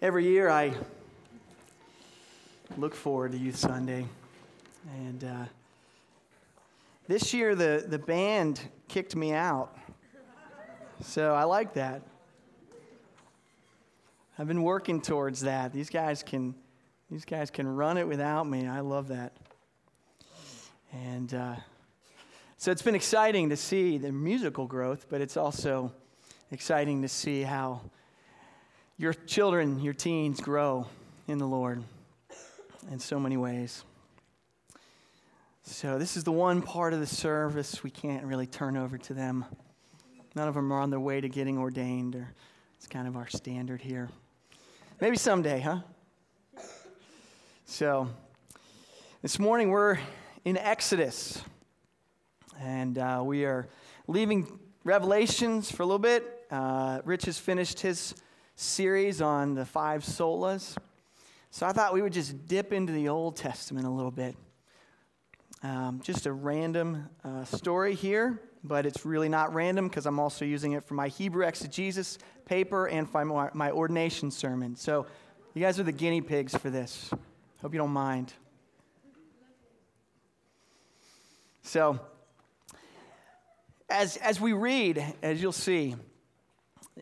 Every year I look forward to Youth Sunday. And uh, this year the, the band kicked me out. So I like that. I've been working towards that. These guys can, these guys can run it without me. I love that. And uh, so it's been exciting to see the musical growth, but it's also exciting to see how your children, your teens grow in the Lord in so many ways. So, this is the one part of the service we can't really turn over to them. None of them are on their way to getting ordained, or it's kind of our standard here. Maybe someday, huh? So, this morning we're in Exodus, and uh, we are leaving Revelations for a little bit. Uh, Rich has finished his series on the five solas. So I thought we would just dip into the Old Testament a little bit. Um, just a random uh, story here, but it's really not random because I'm also using it for my Hebrew exegesis paper and for my, my ordination sermon. So you guys are the guinea pigs for this. Hope you don't mind. So, as, as we read, as you'll see,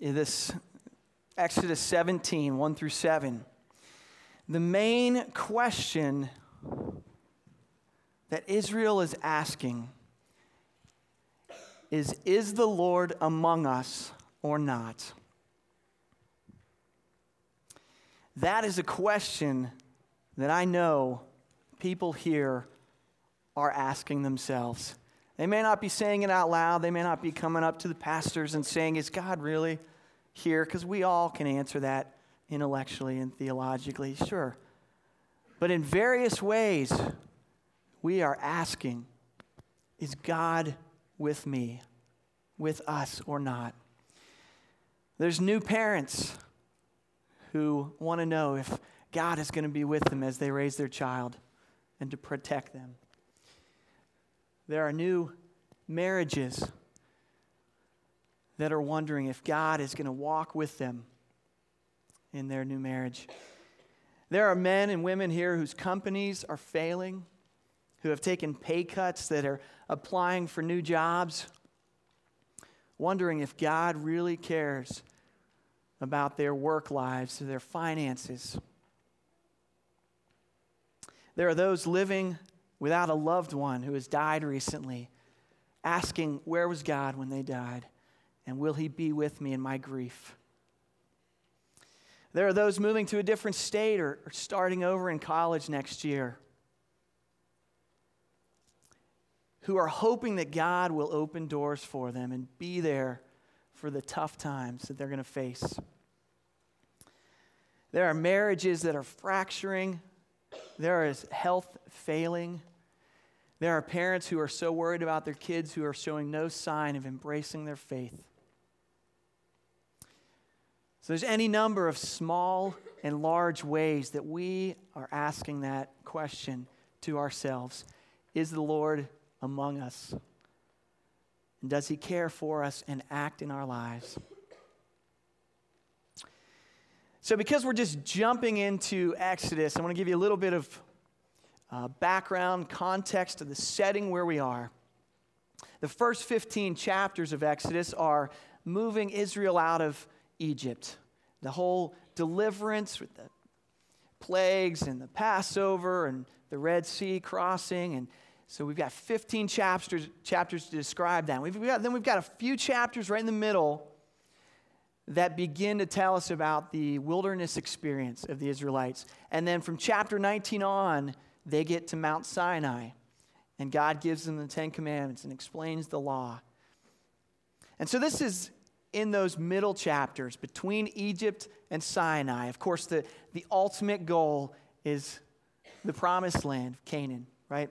this Exodus 17, 1 through 7. The main question that Israel is asking is Is the Lord among us or not? That is a question that I know people here are asking themselves. They may not be saying it out loud, they may not be coming up to the pastors and saying, Is God really? Here because we all can answer that intellectually and theologically, sure. But in various ways, we are asking is God with me, with us, or not? There's new parents who want to know if God is going to be with them as they raise their child and to protect them. There are new marriages that are wondering if God is going to walk with them in their new marriage. There are men and women here whose companies are failing, who have taken pay cuts, that are applying for new jobs, wondering if God really cares about their work lives, their finances. There are those living without a loved one who has died recently, asking, Where was God when they died? And will he be with me in my grief? There are those moving to a different state or, or starting over in college next year who are hoping that God will open doors for them and be there for the tough times that they're going to face. There are marriages that are fracturing. There is health failing. There are parents who are so worried about their kids who are showing no sign of embracing their faith. So there's any number of small and large ways that we are asking that question to ourselves Is the Lord among us? And does he care for us and act in our lives? So, because we're just jumping into Exodus, I want to give you a little bit of uh, background, context of the setting where we are. The first 15 chapters of Exodus are moving Israel out of Egypt. The whole deliverance with the plagues and the Passover and the Red Sea crossing. And so we've got 15 chapters, chapters to describe that. We've got, then we've got a few chapters right in the middle that begin to tell us about the wilderness experience of the Israelites. And then from chapter 19 on, they get to Mount Sinai. And God gives them the Ten Commandments and explains the law. And so this is in those middle chapters between Egypt and Sinai. Of course, the, the ultimate goal is the promised land, Canaan, right?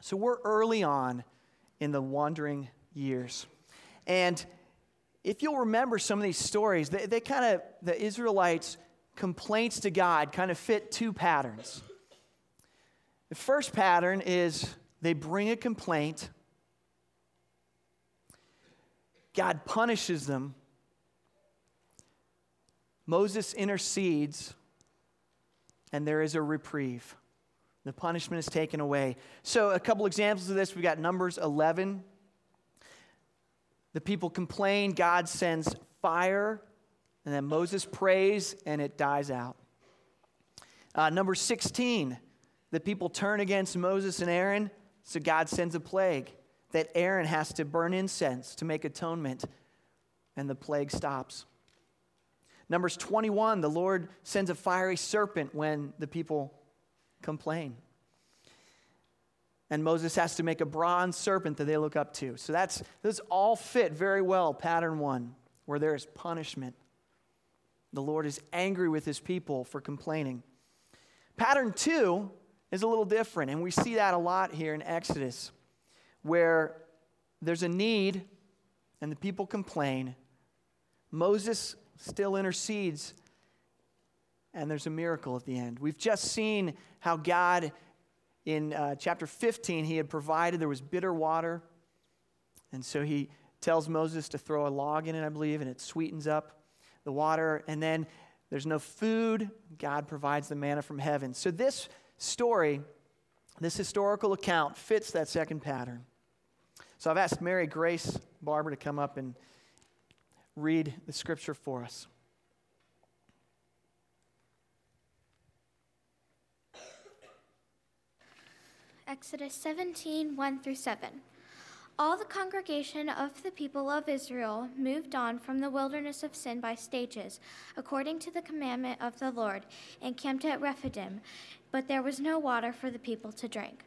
So we're early on in the wandering years. And if you'll remember some of these stories, they, they kind of, the Israelites' complaints to God kind of fit two patterns. The first pattern is they bring a complaint God punishes them. Moses intercedes, and there is a reprieve. The punishment is taken away. So, a couple examples of this we've got Numbers 11. The people complain, God sends fire, and then Moses prays, and it dies out. Uh, number 16, the people turn against Moses and Aaron, so God sends a plague that Aaron has to burn incense to make atonement, and the plague stops. Numbers 21, the Lord sends a fiery serpent when the people complain. And Moses has to make a bronze serpent that they look up to. So that's those all fit very well, pattern one, where there is punishment. The Lord is angry with his people for complaining. Pattern two is a little different, and we see that a lot here in Exodus, where there's a need and the people complain. Moses still intercedes, and there's a miracle at the end. We've just seen how God, in uh, chapter 15, he had provided, there was bitter water, and so he tells Moses to throw a log in it, I believe, and it sweetens up the water. And then there's no food. God provides the manna from heaven. So this story, this historical account, fits that second pattern. So I've asked Mary Grace Barber to come up and read the scripture for us. Exodus 17 1 through 7. All the congregation of the people of Israel moved on from the wilderness of sin by stages, according to the commandment of the Lord, and camped at Rephidim, but there was no water for the people to drink.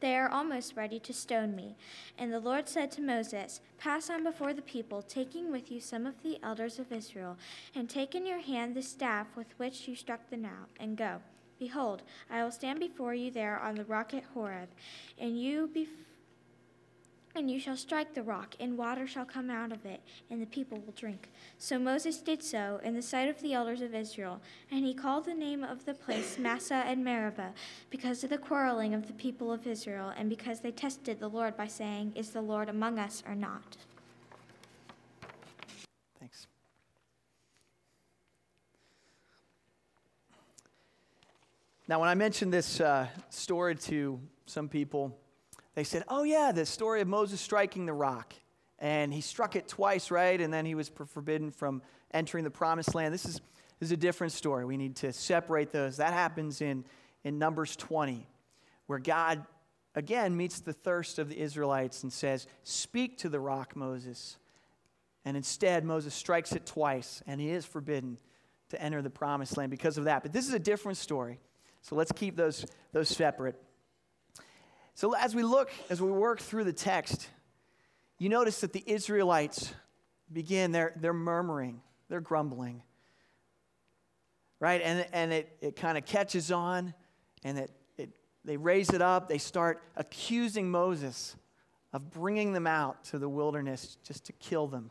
They are almost ready to stone me. And the Lord said to Moses, Pass on before the people, taking with you some of the elders of Israel, and take in your hand the staff with which you struck the Nile, and go. Behold, I will stand before you there on the rock at Horeb, and you be and you shall strike the rock, and water shall come out of it, and the people will drink. So Moses did so in the sight of the elders of Israel, and he called the name of the place Massah and Meribah, because of the quarreling of the people of Israel, and because they tested the Lord by saying, Is the Lord among us or not? Thanks. Now, when I mentioned this uh, story to some people, they said, Oh, yeah, the story of Moses striking the rock. And he struck it twice, right? And then he was forbidden from entering the promised land. This is, this is a different story. We need to separate those. That happens in, in Numbers 20, where God again meets the thirst of the Israelites and says, Speak to the rock, Moses. And instead, Moses strikes it twice, and he is forbidden to enter the promised land because of that. But this is a different story. So let's keep those, those separate. So as we look, as we work through the text, you notice that the Israelites begin, they're, they're murmuring, they're grumbling. Right? And, and it, it kind of catches on, and it, it, they raise it up. They start accusing Moses of bringing them out to the wilderness just to kill them.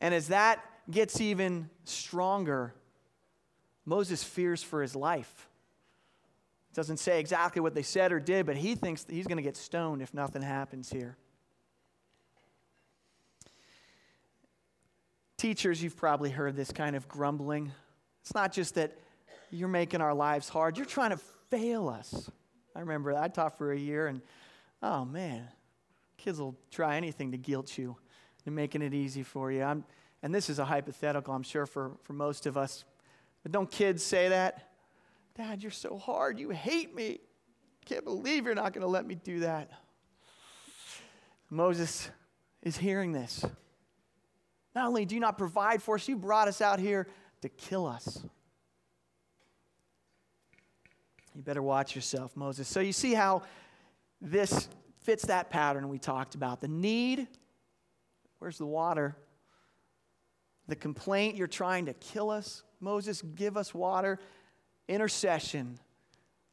And as that gets even stronger, Moses fears for his life. It doesn't say exactly what they said or did, but he thinks he's going to get stoned if nothing happens here. Teachers, you've probably heard this kind of grumbling. It's not just that you're making our lives hard, you're trying to fail us. I remember I taught for a year, and oh man, kids will try anything to guilt you and making it easy for you. I'm, and this is a hypothetical, I'm sure, for, for most of us. But don't kids say that? Dad, you're so hard. You hate me. Can't believe you're not going to let me do that. Moses is hearing this. Not only do you not provide for us, you brought us out here to kill us. You better watch yourself, Moses. So you see how this fits that pattern we talked about. The need, where's the water? The complaint, you're trying to kill us. Moses, give us water intercession.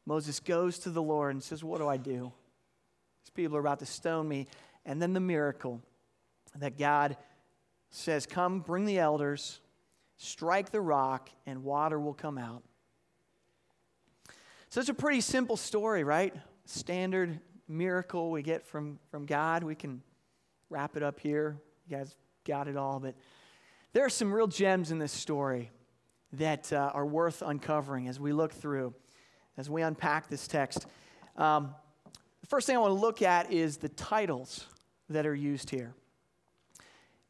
Moses goes to the Lord and says, What do I do? These people are about to stone me. And then the miracle that God says, Come, bring the elders, strike the rock, and water will come out. So it's a pretty simple story, right? Standard miracle we get from, from God. We can wrap it up here. You guys got it all. But there are some real gems in this story that uh, are worth uncovering as we look through, as we unpack this text. Um, the first thing I want to look at is the titles that are used here.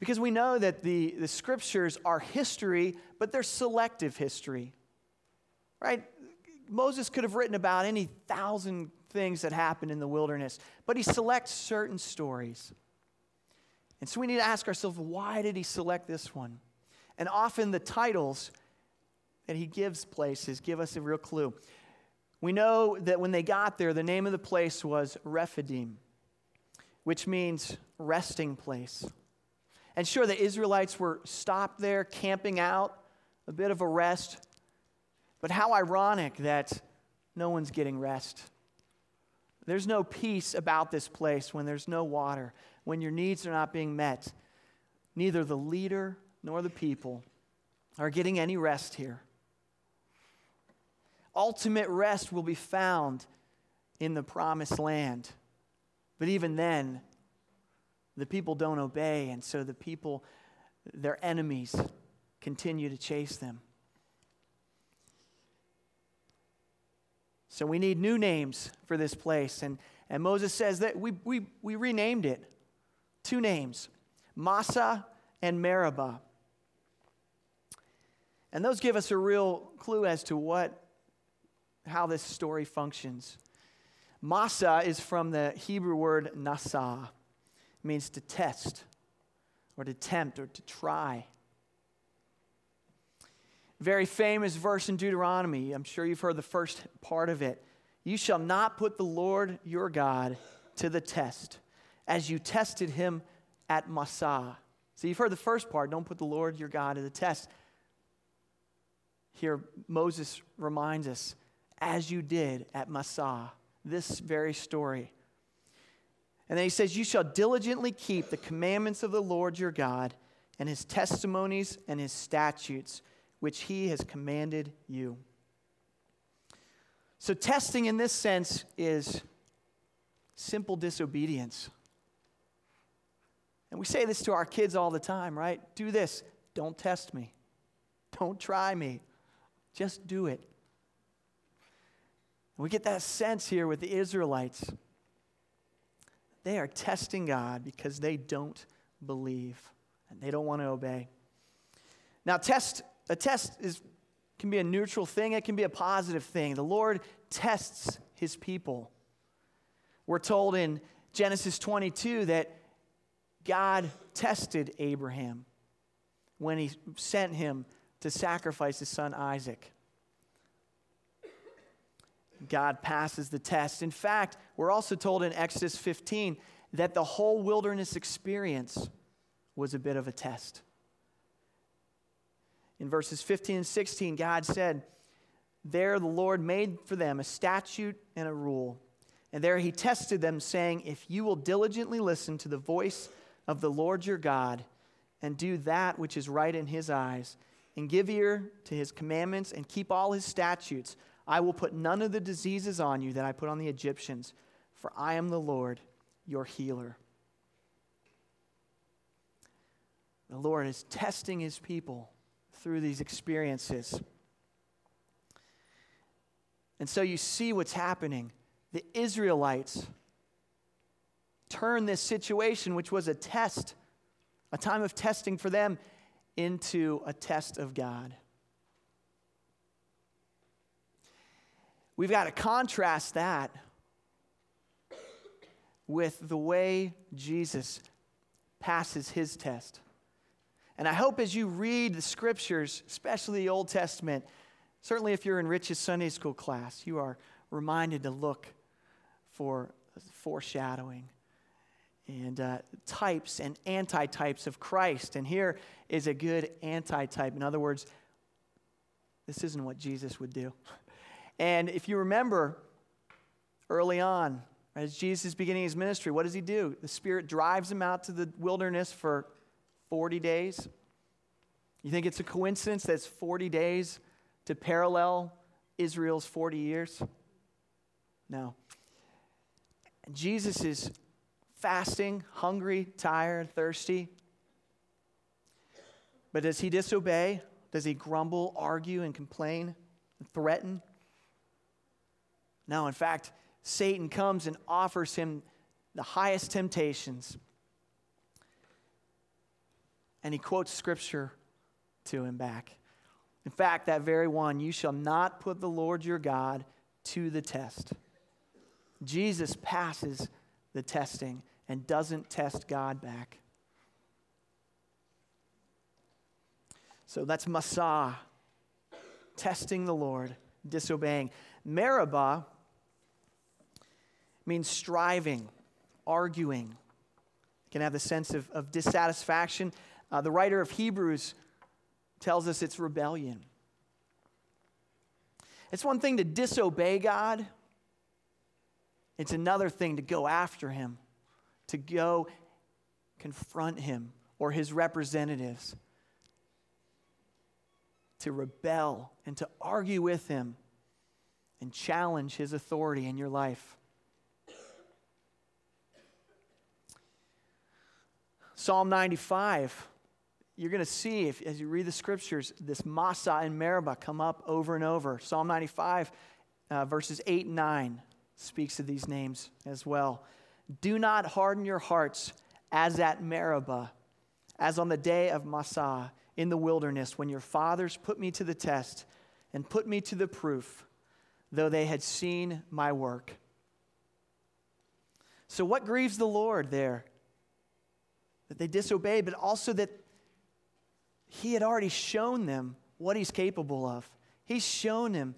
Because we know that the, the scriptures are history, but they're selective history. Right? Moses could have written about any thousand things that happened in the wilderness, but he selects certain stories. And so we need to ask ourselves why did he select this one? And often the titles that he gives places give us a real clue. We know that when they got there, the name of the place was Rephidim, which means resting place. And sure, the Israelites were stopped there, camping out, a bit of a rest. But how ironic that no one's getting rest. There's no peace about this place when there's no water, when your needs are not being met. Neither the leader nor the people are getting any rest here. Ultimate rest will be found in the promised land. But even then, the people don't obey, and so the people, their enemies, continue to chase them. So we need new names for this place. And, and Moses says that we, we, we renamed it. Two names Massah and Meribah. And those give us a real clue as to what, how this story functions. Massah is from the Hebrew word nasa. It means to test or to tempt or to try. Very famous verse in Deuteronomy. I'm sure you've heard the first part of it. You shall not put the Lord your God to the test as you tested him at Massah. So you've heard the first part. Don't put the Lord your God to the test. Here, Moses reminds us, as you did at Massah, this very story. And then he says, You shall diligently keep the commandments of the Lord your God and his testimonies and his statutes which he has commanded you. So, testing in this sense is simple disobedience. And we say this to our kids all the time, right? Do this. Don't test me. Don't try me. Just do it. We get that sense here with the Israelites. They are testing God because they don't believe and they don't want to obey. Now, test a test is, can be a neutral thing, it can be a positive thing. The Lord tests his people. We're told in Genesis 22 that God tested Abraham when he sent him to sacrifice his son Isaac. God passes the test. In fact, we're also told in Exodus 15 that the whole wilderness experience was a bit of a test. In verses 15 and 16, God said, There the Lord made for them a statute and a rule. And there he tested them, saying, If you will diligently listen to the voice of the Lord your God, and do that which is right in his eyes, and give ear to his commandments, and keep all his statutes, I will put none of the diseases on you that I put on the Egyptians, for I am the Lord, your healer. The Lord is testing his people through these experiences. And so you see what's happening. The Israelites turn this situation, which was a test, a time of testing for them, into a test of God. We've got to contrast that with the way Jesus passes his test. And I hope as you read the scriptures, especially the Old Testament, certainly if you're in Rich's Sunday school class, you are reminded to look for foreshadowing and uh, types and antitypes of Christ. And here is a good antitype. In other words, this isn't what Jesus would do. And if you remember, early on, as Jesus is beginning his ministry, what does he do? The Spirit drives him out to the wilderness for 40 days. You think it's a coincidence that's 40 days to parallel Israel's 40 years? No. Jesus is fasting, hungry, tired, thirsty. But does he disobey? Does he grumble, argue, and complain, and threaten? No, in fact, Satan comes and offers him the highest temptations. And he quotes scripture to him back. In fact, that very one, you shall not put the Lord your God to the test. Jesus passes the testing and doesn't test God back. So that's Massah, testing the Lord, disobeying. Meribah means striving, arguing. You can have the sense of, of dissatisfaction. Uh, the writer of Hebrews tells us it's rebellion. It's one thing to disobey God, it's another thing to go after Him, to go confront Him or His representatives to rebel and to argue with him and challenge his authority in your life. Psalm 95, you're going to see if, as you read the scriptures, this Massah and Meribah come up over and over. Psalm 95, uh, verses 8 and 9, speaks of these names as well. Do not harden your hearts as at Meribah, as on the day of Massah in the wilderness when your fathers put me to the test and put me to the proof, though they had seen my work. So, what grieves the Lord there? That they disobeyed, but also that He had already shown them what He's capable of. He's shown him,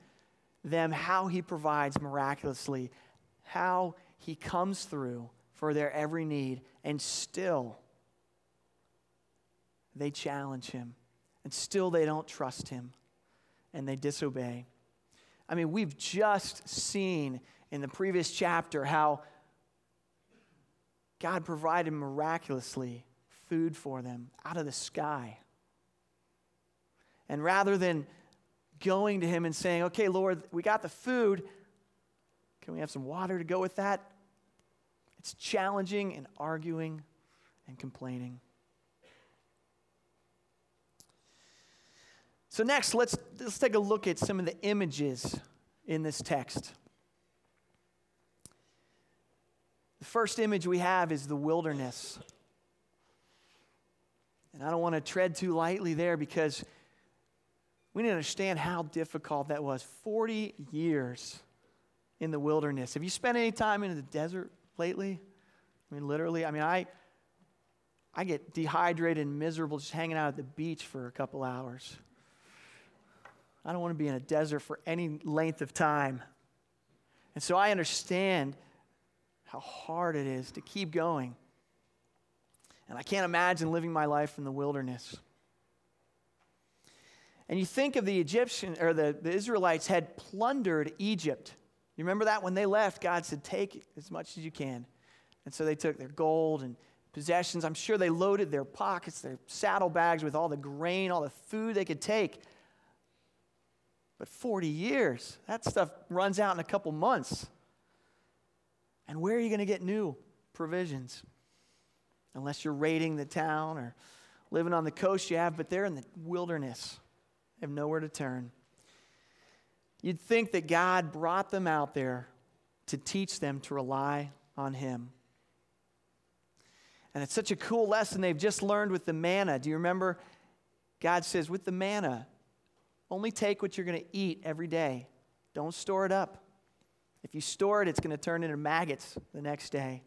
them how He provides miraculously, how He comes through for their every need, and still they challenge him, and still they don't trust him, and they disobey. I mean, we've just seen in the previous chapter how God provided miraculously food for them out of the sky. And rather than going to him and saying, okay, Lord, we got the food, can we have some water to go with that? It's challenging and arguing and complaining. So, next, let's, let's take a look at some of the images in this text. The first image we have is the wilderness. And I don't want to tread too lightly there because we need to understand how difficult that was. 40 years in the wilderness. Have you spent any time in the desert lately? I mean, literally. I mean, I, I get dehydrated and miserable just hanging out at the beach for a couple hours. I don't want to be in a desert for any length of time. And so I understand how hard it is to keep going. And I can't imagine living my life in the wilderness. And you think of the Egyptian or the, the Israelites had plundered Egypt. You remember that when they left, God said, Take as much as you can. And so they took their gold and possessions. I'm sure they loaded their pockets, their saddlebags with all the grain, all the food they could take. But 40 years, that stuff runs out in a couple months. And where are you going to get new provisions? Unless you're raiding the town or living on the coast, you have, but they're in the wilderness. They have nowhere to turn. You'd think that God brought them out there to teach them to rely on Him. And it's such a cool lesson they've just learned with the manna. Do you remember? God says, with the manna, only take what you're going to eat every day. Don't store it up. If you store it, it's going to turn into maggots the next day.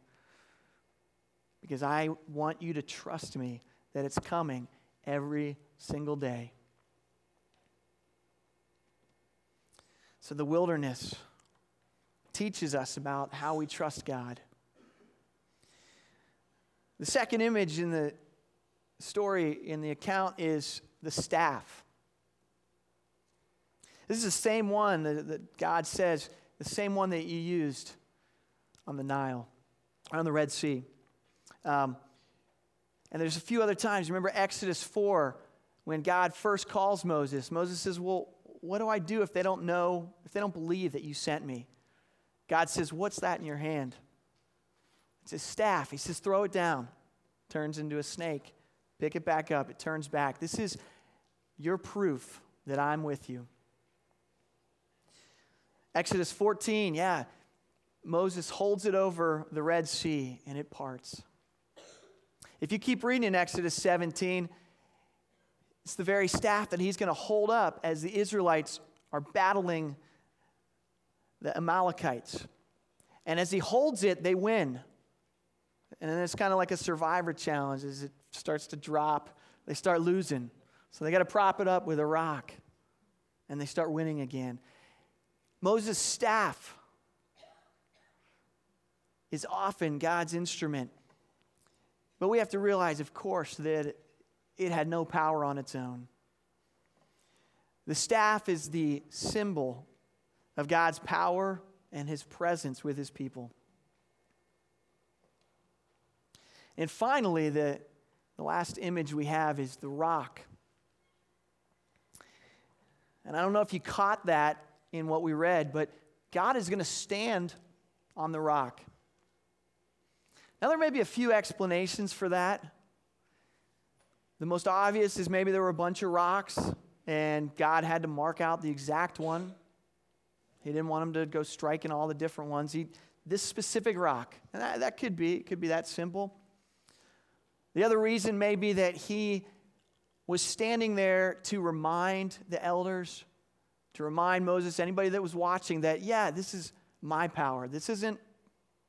Because I want you to trust me that it's coming every single day. So the wilderness teaches us about how we trust God. The second image in the story, in the account, is the staff. This is the same one that, that God says, the same one that you used on the Nile, on the Red Sea. Um, and there's a few other times. Remember Exodus 4, when God first calls Moses. Moses says, Well, what do I do if they don't know, if they don't believe that you sent me? God says, What's that in your hand? It's his staff. He says, Throw it down. Turns into a snake. Pick it back up. It turns back. This is your proof that I'm with you. Exodus 14, yeah. Moses holds it over the Red Sea and it parts. If you keep reading in Exodus 17, it's the very staff that he's going to hold up as the Israelites are battling the Amalekites. And as he holds it, they win. And then it's kind of like a survivor challenge. As it starts to drop, they start losing. So they got to prop it up with a rock. And they start winning again. Moses' staff is often God's instrument. But we have to realize, of course, that it had no power on its own. The staff is the symbol of God's power and his presence with his people. And finally, the, the last image we have is the rock. And I don't know if you caught that in what we read, but God is going to stand on the rock. Now, there may be a few explanations for that. The most obvious is maybe there were a bunch of rocks and God had to mark out the exact one. He didn't want him to go striking all the different ones. He, this specific rock. And that, that could be, it could be that simple. The other reason may be that he was standing there to remind the elders, to remind Moses, anybody that was watching, that, yeah, this is my power. This isn't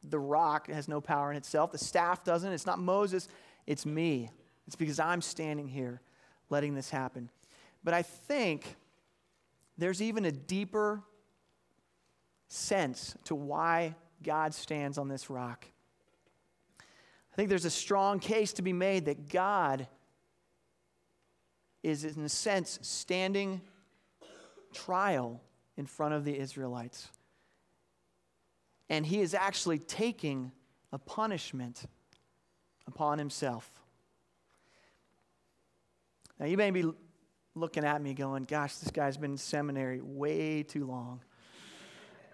the rock, it has no power in itself. The staff doesn't. It's not Moses, it's me. It's because I'm standing here letting this happen. But I think there's even a deeper sense to why God stands on this rock. I think there's a strong case to be made that God is, in a sense, standing trial in front of the Israelites. And he is actually taking a punishment upon himself. Now, you may be looking at me going, Gosh, this guy's been in seminary way too long.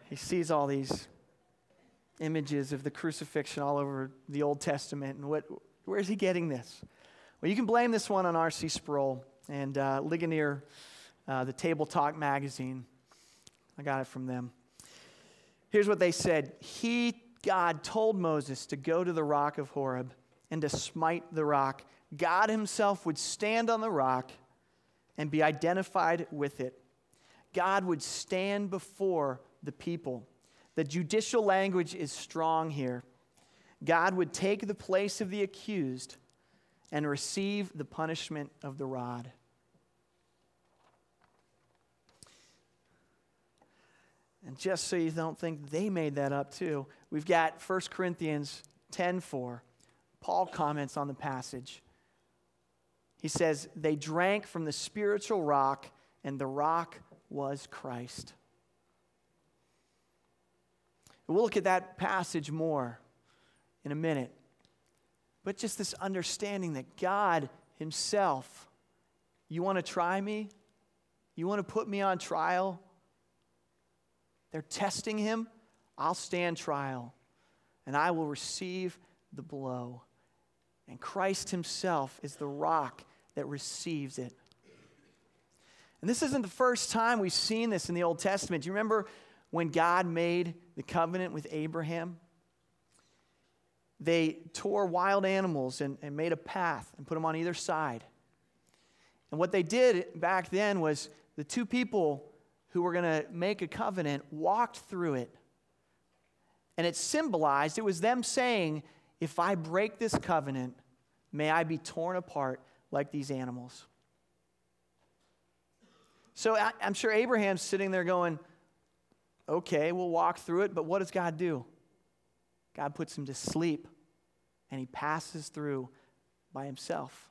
He sees all these images of the crucifixion all over the Old Testament. And what, where's he getting this? Well, you can blame this one on R.C. Sproul and uh, Ligonier, uh, the Table Talk magazine. I got it from them. Here's what they said He, God, told Moses to go to the rock of Horeb and to smite the rock. God Himself would stand on the rock and be identified with it. God would stand before the people. The judicial language is strong here. God would take the place of the accused and receive the punishment of the rod. And just so you don't think they made that up too, we've got 1 Corinthians 10:4. Paul comments on the passage. He says, "They drank from the spiritual rock, and the rock was Christ." We'll look at that passage more in a minute. But just this understanding that God Himself, you want to try me? You want to put me on trial? They're testing Him. I'll stand trial and I will receive the blow. And Christ Himself is the rock that receives it. And this isn't the first time we've seen this in the Old Testament. Do you remember when God made the covenant with Abraham? They tore wild animals and, and made a path and put them on either side. And what they did back then was the two people who were going to make a covenant walked through it. And it symbolized, it was them saying, if I break this covenant, may I be torn apart like these animals. So I, am sure Abraham's sitting there going, okay, we'll walk through it, but what does God do? God puts him to sleep and he passes through by himself.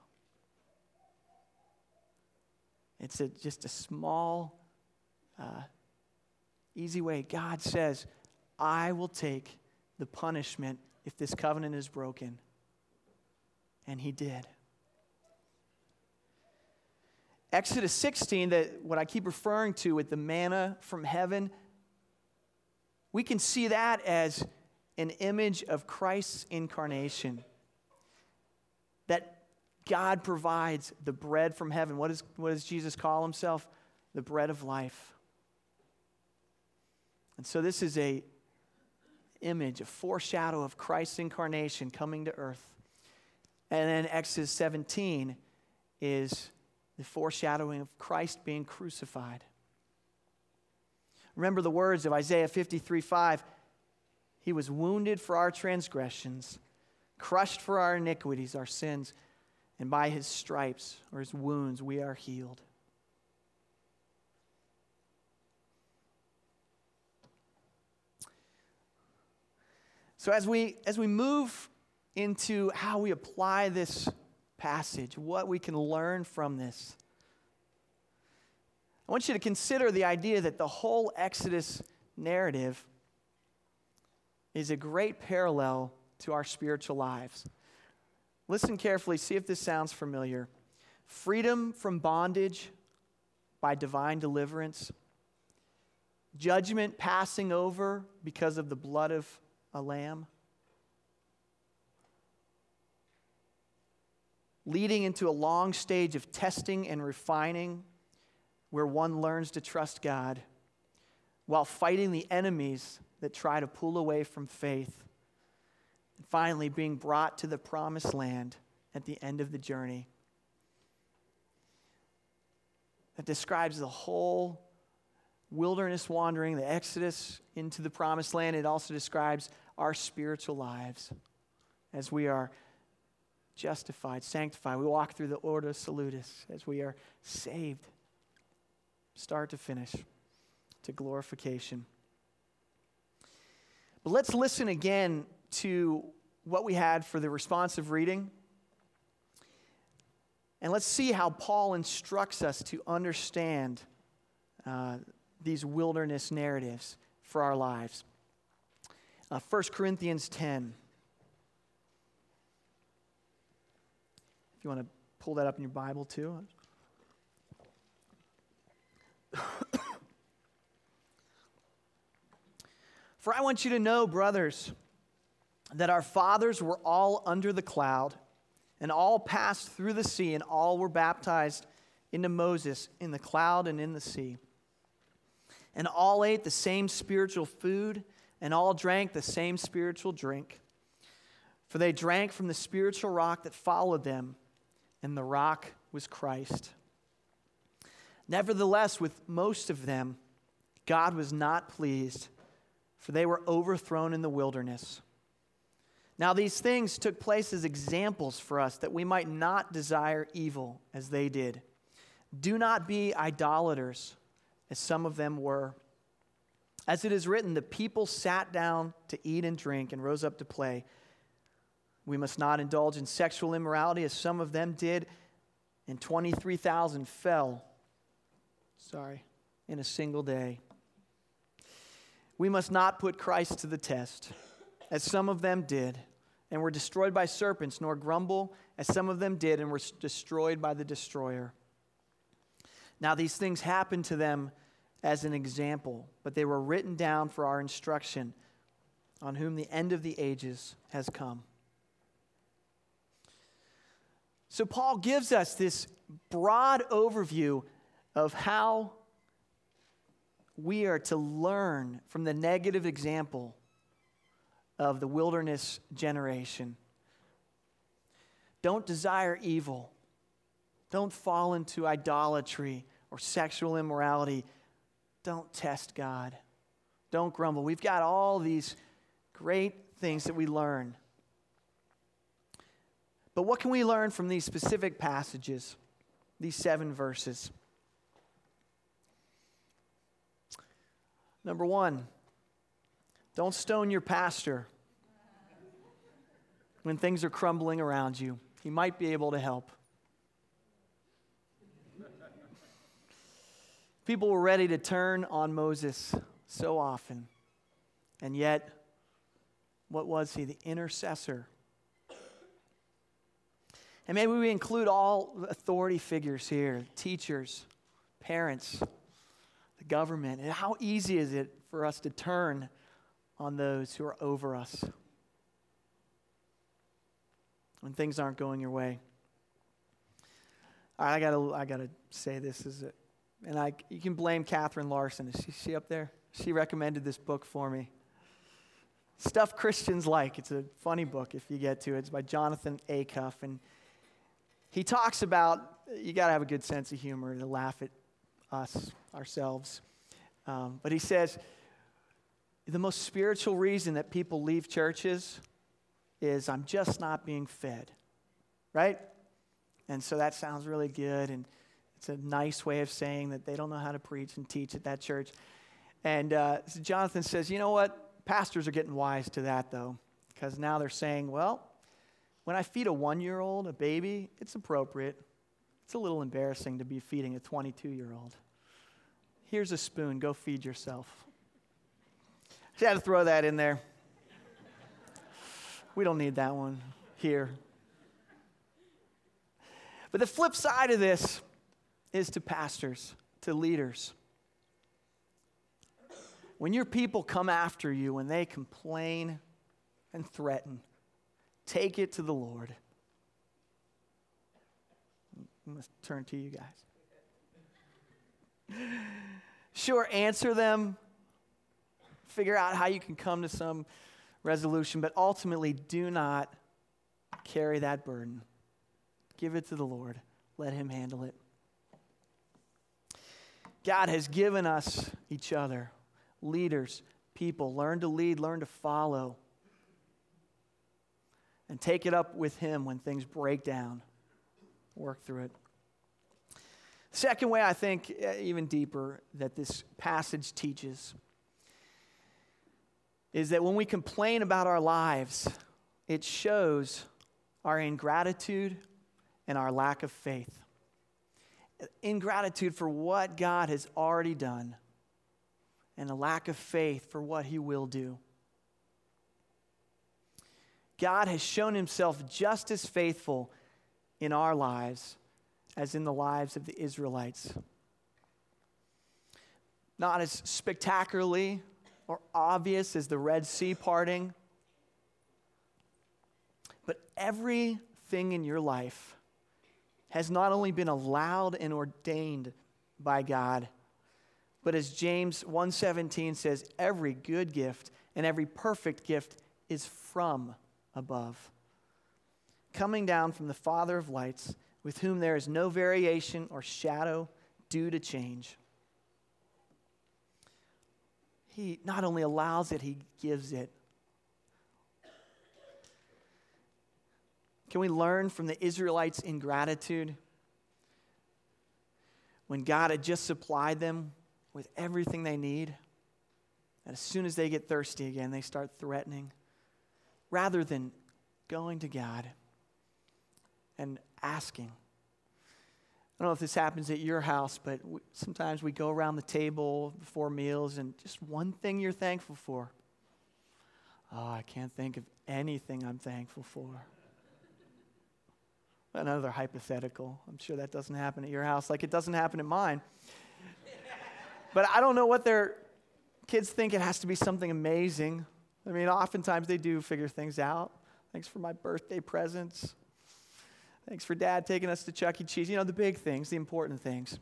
It's a, just a small, uh, easy way. God says, I will take the punishment if this covenant is broken. And he did. Exodus 16, that what I keep referring to with the manna from heaven, we can see that as an image of Christ's incarnation. That God provides the bread from heaven. What, is, what does Jesus call himself? The bread of life. And so this is a image, a foreshadow of Christ's incarnation coming to earth. And then Exodus 17 is the foreshadowing of Christ being crucified. Remember the words of Isaiah 53 5. He was wounded for our transgressions, crushed for our iniquities, our sins, and by his stripes or his wounds we are healed. So as we as we move into how we apply this passage, what we can learn from this. I want you to consider the idea that the whole Exodus narrative is a great parallel to our spiritual lives. Listen carefully, see if this sounds familiar. Freedom from bondage by divine deliverance, judgment passing over because of the blood of a lamb, leading into a long stage of testing and refining where one learns to trust God while fighting the enemies that try to pull away from faith. And finally, being brought to the promised land at the end of the journey. That describes the whole wilderness wandering, the exodus into the promised land. It also describes our spiritual lives as we are justified, sanctified. We walk through the Ordo Salutis as we are saved, start to finish, to glorification. But let's listen again to what we had for the responsive reading. And let's see how Paul instructs us to understand uh, these wilderness narratives for our lives. Uh, 1 Corinthians 10. If you want to pull that up in your Bible too. For I want you to know, brothers, that our fathers were all under the cloud, and all passed through the sea, and all were baptized into Moses in the cloud and in the sea. And all ate the same spiritual food, and all drank the same spiritual drink. For they drank from the spiritual rock that followed them and the rock was Christ. Nevertheless, with most of them, God was not pleased, for they were overthrown in the wilderness. Now, these things took place as examples for us that we might not desire evil as they did. Do not be idolaters, as some of them were. As it is written, the people sat down to eat and drink and rose up to play. We must not indulge in sexual immorality as some of them did, and 23,000 fell, sorry, in a single day. We must not put Christ to the test, as some of them did, and were destroyed by serpents, nor grumble, as some of them did, and were destroyed by the destroyer. Now, these things happened to them as an example, but they were written down for our instruction, on whom the end of the ages has come. So, Paul gives us this broad overview of how we are to learn from the negative example of the wilderness generation. Don't desire evil. Don't fall into idolatry or sexual immorality. Don't test God. Don't grumble. We've got all these great things that we learn but what can we learn from these specific passages, these seven verses? Number one, don't stone your pastor when things are crumbling around you. He might be able to help. People were ready to turn on Moses so often, and yet What was he? The intercessor. And maybe we include all authority figures here teachers, parents, the government. And how easy is it for us to turn on those who are over us when things aren't going your way? I gotta, I gotta say this is and I, you can blame Catherine Larson. Is she, she up there? She recommended this book for me. Stuff Christians Like. It's a funny book if you get to it. It's by Jonathan Acuff. And he talks about you got to have a good sense of humor to laugh at us, ourselves. Um, but he says the most spiritual reason that people leave churches is I'm just not being fed, right? And so that sounds really good. And it's a nice way of saying that they don't know how to preach and teach at that church. And uh, so Jonathan says, you know what? Pastors are getting wise to that, though, because now they're saying, well, when I feed a one year old, a baby, it's appropriate. It's a little embarrassing to be feeding a 22 year old. Here's a spoon, go feed yourself. I had to throw that in there. We don't need that one here. But the flip side of this is to pastors, to leaders. When your people come after you, when they complain and threaten, take it to the Lord. I'm going to turn to you guys. Sure, answer them, figure out how you can come to some resolution, but ultimately do not carry that burden. Give it to the Lord, let Him handle it. God has given us each other leaders, people. Learn to lead, learn to follow. And take it up with Him when things break down. Work through it. Second way, I think, uh, even deeper, that this passage teaches is that when we complain about our lives, it shows our ingratitude and our lack of faith. Ingratitude for what God has already done and a lack of faith for what he will do. God has shown himself just as faithful in our lives as in the lives of the Israelites. Not as spectacularly or obvious as the Red Sea parting, but everything in your life has not only been allowed and ordained by God, but as James 1:17 says, every good gift and every perfect gift is from above, coming down from the Father of lights, with whom there is no variation or shadow due to change. He not only allows it, he gives it. Can we learn from the Israelites' ingratitude? When God had just supplied them with everything they need. And as soon as they get thirsty again, they start threatening rather than going to God and asking. I don't know if this happens at your house, but sometimes we go around the table before meals and just one thing you're thankful for. Oh, I can't think of anything I'm thankful for. Another hypothetical. I'm sure that doesn't happen at your house like it doesn't happen at mine. But I don't know what their kids think it has to be something amazing. I mean, oftentimes they do figure things out. Thanks for my birthday presents. Thanks for dad taking us to Chuck E. Cheese. You know, the big things, the important things.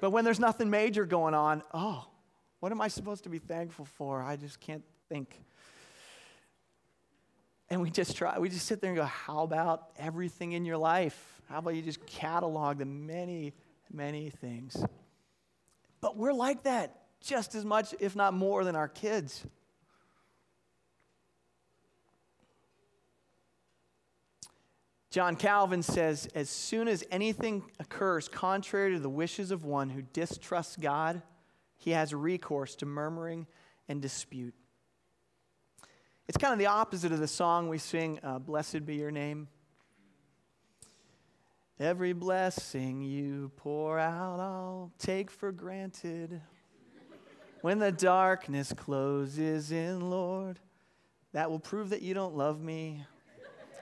but when there's nothing major going on, oh, what am I supposed to be thankful for? I just can't think. And we just try, we just sit there and go, how about everything in your life? How about you just catalog the many, many things? But we're like that just as much, if not more, than our kids. John Calvin says, as soon as anything occurs contrary to the wishes of one who distrusts God, he has recourse to murmuring and dispute. It's kind of the opposite of the song we sing, uh, Blessed Be Your Name. Every blessing you pour out, I'll take for granted. When the darkness closes in, Lord, that will prove that you don't love me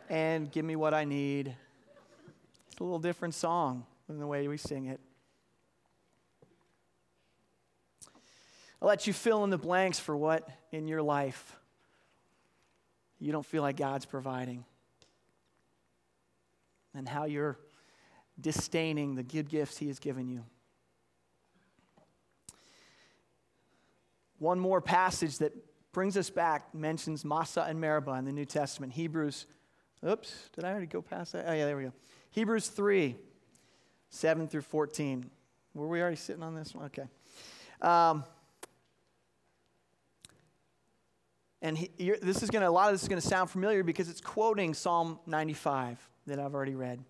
and give me what I need. It's a little different song than the way we sing it. I'll let you fill in the blanks for what in your life you don't feel like God's providing and how you're disdaining the good gifts He has given you. One more passage that brings us back mentions Massah and Meribah in the New Testament. Hebrews, oops, did I already go past that? Oh, yeah, there we go. Hebrews 3, 7 through 14. Were we already sitting on this one? Okay. Um, and he, this is going to, a lot of this is going to sound familiar because it's quoting Psalm 95 that I've already read.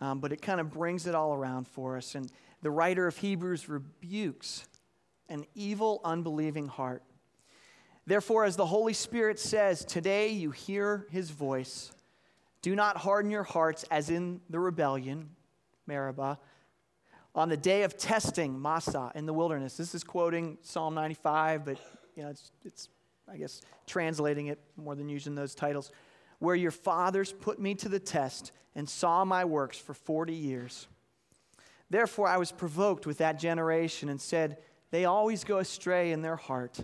Um, but it kind of brings it all around for us. And the writer of Hebrews rebukes an evil, unbelieving heart. Therefore, as the Holy Spirit says, today you hear his voice. Do not harden your hearts as in the rebellion, Meribah, on the day of testing, Massah, in the wilderness. This is quoting Psalm 95, but you know, it's, it's, I guess, translating it more than using those titles. Where your fathers put me to the test and saw my works for 40 years. Therefore, I was provoked with that generation and said, They always go astray in their heart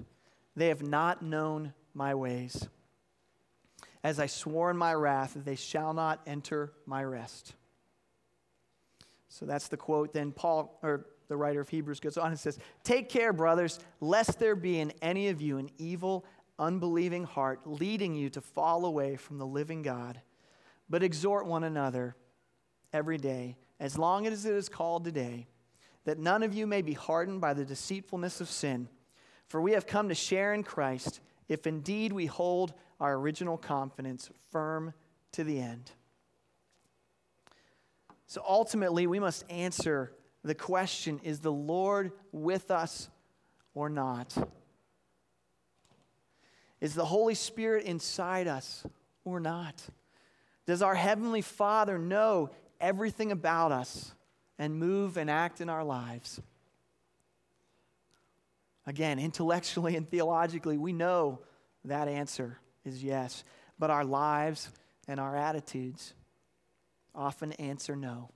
they have not known my ways. As I swore in my wrath, they shall not enter my rest. So that's the quote. Then Paul, or the writer of Hebrews, goes on and says, Take care, brothers, lest there be in any of you an evil, unbelieving heart, leading you to fall away from the living God. But exhort one another every day, as long as it is called today, that none of you may be hardened by the deceitfulness of sin. For we have come to share in Christ if indeed we hold our original confidence firm to the end. So ultimately, we must answer the question is the Lord with us or not? Is the Holy Spirit inside us or not? Does our Heavenly Father know everything about us and move and act in our lives? Again, intellectually and theologically, we know that answer is yes. But our lives and our attitudes often answer no.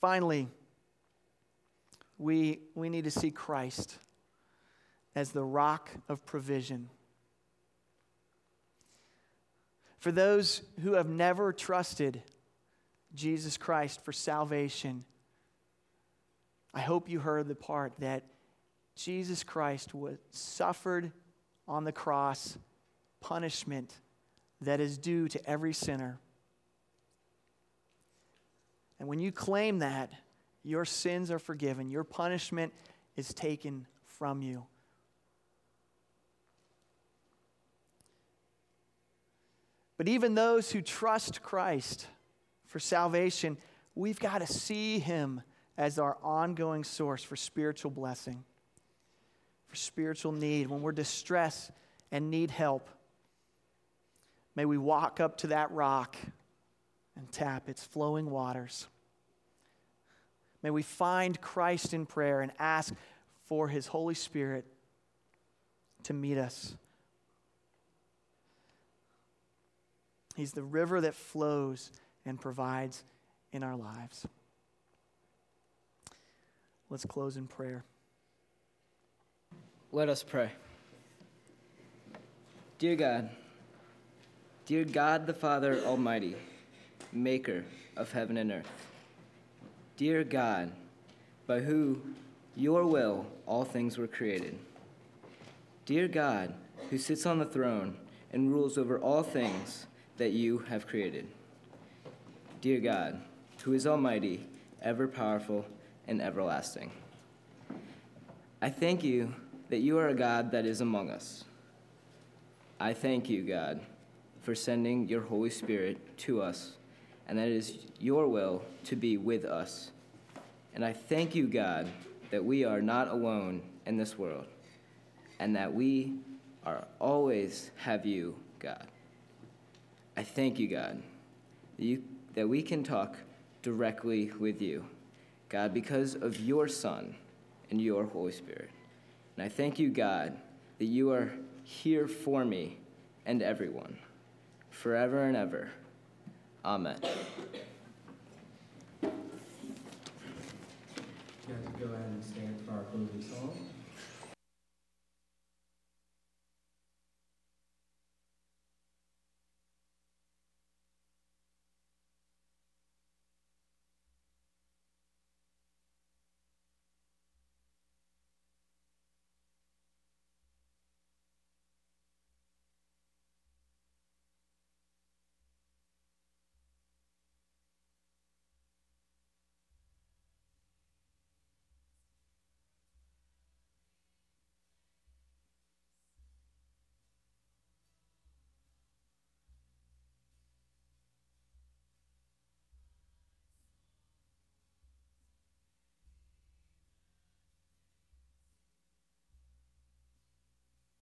Finally, we, we need to see Christ as the rock of provision. For those who have never trusted Jesus Christ for salvation, I hope you heard the part that Jesus Christ was suffered on the cross punishment that is due to every sinner. And when you claim that, your sins are forgiven, your punishment is taken from you. But even those who trust Christ for salvation, we've got to see him as our ongoing source for spiritual blessing, for spiritual need. When we're distressed and need help, may we walk up to that rock and tap its flowing waters. May we find Christ in prayer and ask for his Holy Spirit to meet us. He's the river that flows and provides in our lives. Let's close in prayer. Let us pray. Dear God, dear God the Father Almighty, maker of heaven and earth, dear God, by who your will all things were created, dear God, who sits on the throne and rules over all things that you have created, dear God, who is almighty, ever powerful, and everlasting. I thank you that you are a God that is among us. I thank you, God, for sending your Holy Spirit to us, and that it is your will to be with us. And I thank you, God, that we are not alone in this world, and that we are always have you, God. I thank you, God, that, you, that we can talk directly with you. God, because of your Son and your Holy Spirit. And I thank you, God, that you are here for me and everyone, forever and ever. Amen. You go ahead and stand for our closing song.